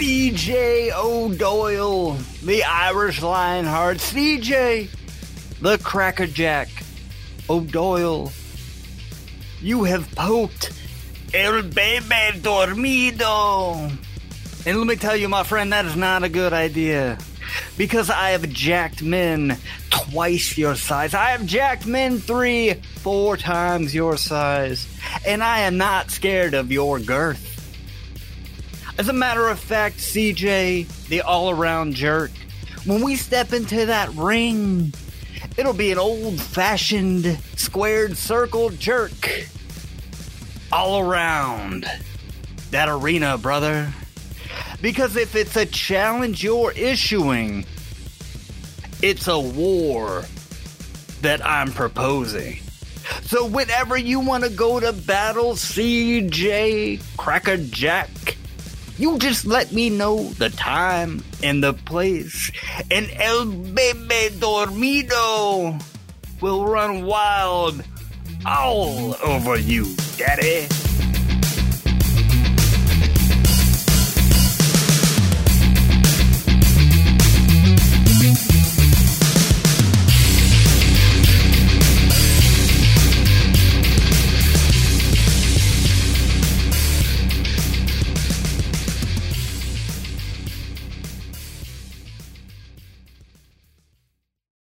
CJ O'Doyle, the Irish Lionheart, CJ, the Crackerjack O'Doyle. You have poked El Bebe Dormido. And let me tell you, my friend, that is not a good idea. Because I have jacked men twice your size. I have jacked men three, four times your size. And I am not scared of your girth. As a matter of fact, CJ, the all around jerk, when we step into that ring, it'll be an old fashioned squared circle jerk. All around that arena, brother. Because if it's a challenge you're issuing, it's a war that I'm proposing. So whenever you want to go to battle, CJ Crackerjack, you just let me know the time and the place, and El Bebe Dormido will run wild all over you, Daddy.